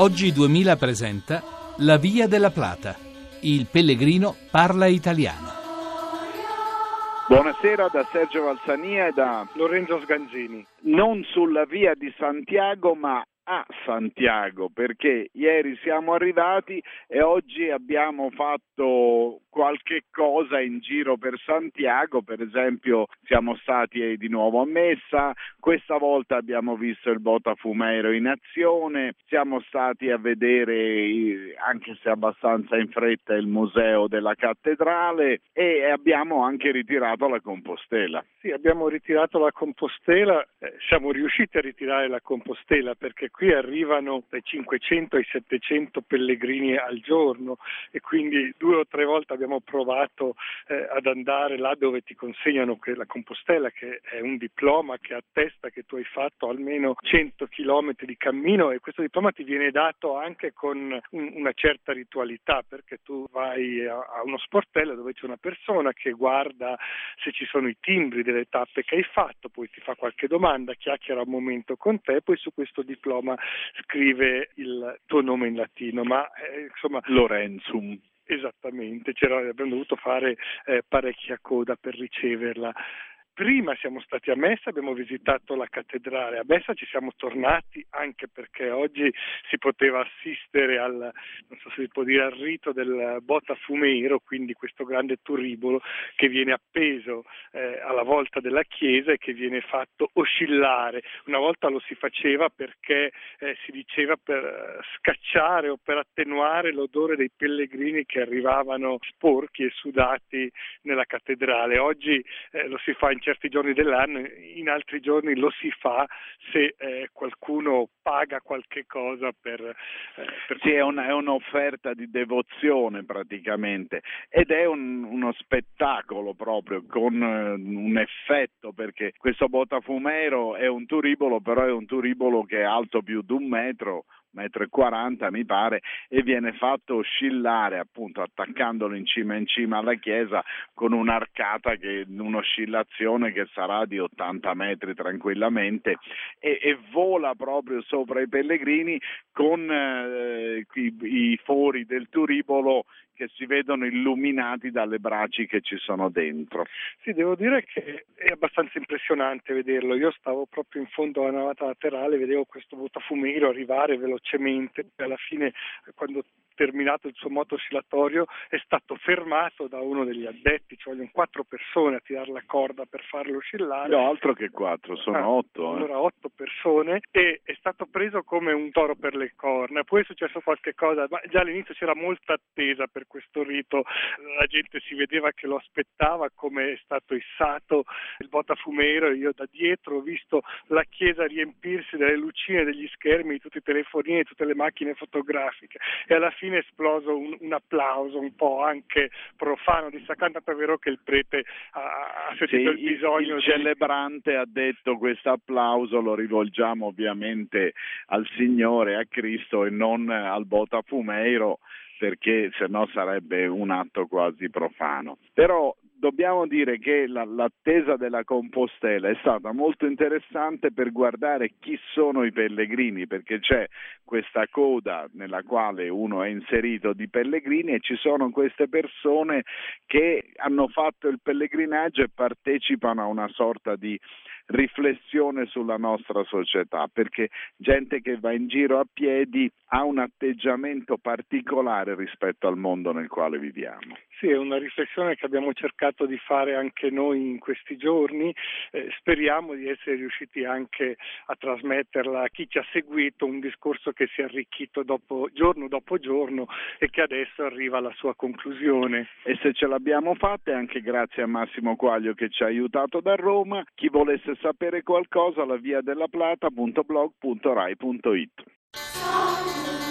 Oggi 2000 presenta La Via della Plata. Il pellegrino parla italiano. Buonasera da Sergio Valsania e da Lorenzo Sganzini. Non sulla via di Santiago, ma a Santiago perché ieri siamo arrivati e oggi abbiamo fatto qualche cosa in giro per Santiago, per esempio siamo stati di nuovo a Messa, questa volta abbiamo visto il Botafumeiro in azione, siamo stati a vedere, anche se abbastanza in fretta, il museo della cattedrale e abbiamo anche ritirato la Compostela. Sì, abbiamo ritirato la Compostela, eh, siamo riusciti a ritirare la Compostela perché qui arrivano dai 500 ai 700 pellegrini al giorno e quindi due o tre volte abbiamo provato eh, ad andare là dove ti consegnano la Compostela, che è un diploma che attesta che tu hai fatto almeno 100 km di cammino e questo diploma ti viene dato anche con un, una certa ritualità, perché tu vai a, a uno sportello dove c'è una persona che guarda se ci sono i timbri delle tappe che hai fatto, poi ti fa qualche domanda, chiacchiera un momento con te, poi su questo diploma scrive il tuo nome in latino, ma eh, insomma Lorenzum. Esattamente, abbiamo dovuto fare eh, parecchia coda per riceverla. Prima siamo stati a Messa, abbiamo visitato la cattedrale. A Messa ci siamo tornati anche perché oggi si poteva assistere al, so dire, al rito del Botafumeiro, quindi questo grande turibolo che viene appeso eh, alla volta della chiesa e che viene fatto oscillare. Una volta lo si faceva perché eh, si diceva per scacciare o per attenuare l'odore dei pellegrini che arrivavano sporchi e sudati nella cattedrale. Oggi eh, lo si fa in certi giorni dell'anno, in altri giorni lo si fa se eh, qualcuno paga qualche cosa per... Eh, per... Sì, è, una, è, un'offerta di devozione praticamente ed è un, uno spettacolo proprio con uh, un effetto perché questo Botafumero è un turibolo, però è un turibolo che è alto più di un metro metro e 40 mi pare e viene fatto oscillare appunto attaccandolo in cima in cima alla chiesa con un'arcata che un'oscillazione che sarà di 80 metri tranquillamente e, e vola proprio sopra i pellegrini con eh, i, i fori del turibolo che si vedono illuminati dalle braci che ci sono dentro. Sì, devo dire che è abbastanza impressionante vederlo. Io stavo proprio in fondo alla navata laterale, vedevo questo botafumeiro arrivare velocemente, e alla fine quando terminato il suo moto oscillatorio è stato fermato da uno degli addetti, ci vogliono quattro persone a tirare la corda per farlo oscillare. No, altro che quattro, sono ah, otto. Eh. Allora otto persone e è stato preso come un toro per le corna. Poi è successo qualche cosa, ma già all'inizio c'era molta attesa per questo rito, la gente si vedeva che lo aspettava come è stato issato il Botafumeiro io da dietro ho visto la chiesa riempirsi delle lucine, degli schermi, di tutti i telefonini, di tutte le macchine fotografiche e alla fine è esploso un, un applauso un po' anche profano, dissacante, tanto è vero che il prete ha, ha sentito sì, il bisogno. Il, il celebrante ha detto questo applauso lo rivolgiamo ovviamente al Signore, a Cristo e non al Botafumeiro perché se no sarebbe un atto quasi profano. Però dobbiamo dire che la, l'attesa della Compostela è stata molto interessante per guardare chi sono i pellegrini, perché c'è questa coda nella quale uno è inserito di pellegrini e ci sono queste persone che hanno fatto il pellegrinaggio e partecipano a una sorta di riflessione sulla nostra società, perché gente che va in giro a piedi ha un atteggiamento particolare rispetto al mondo nel quale viviamo. Sì, è una riflessione che abbiamo cercato di fare anche noi in questi giorni, eh, speriamo di essere riusciti anche a trasmetterla a chi ci ha seguito, un discorso che si è arricchito dopo, giorno dopo giorno e che adesso arriva alla sua conclusione. E se ce l'abbiamo fatta è anche grazie a Massimo Quaglio che ci ha aiutato da Roma, chi volesse sapere qualcosa la via della plata.blog.rai.it.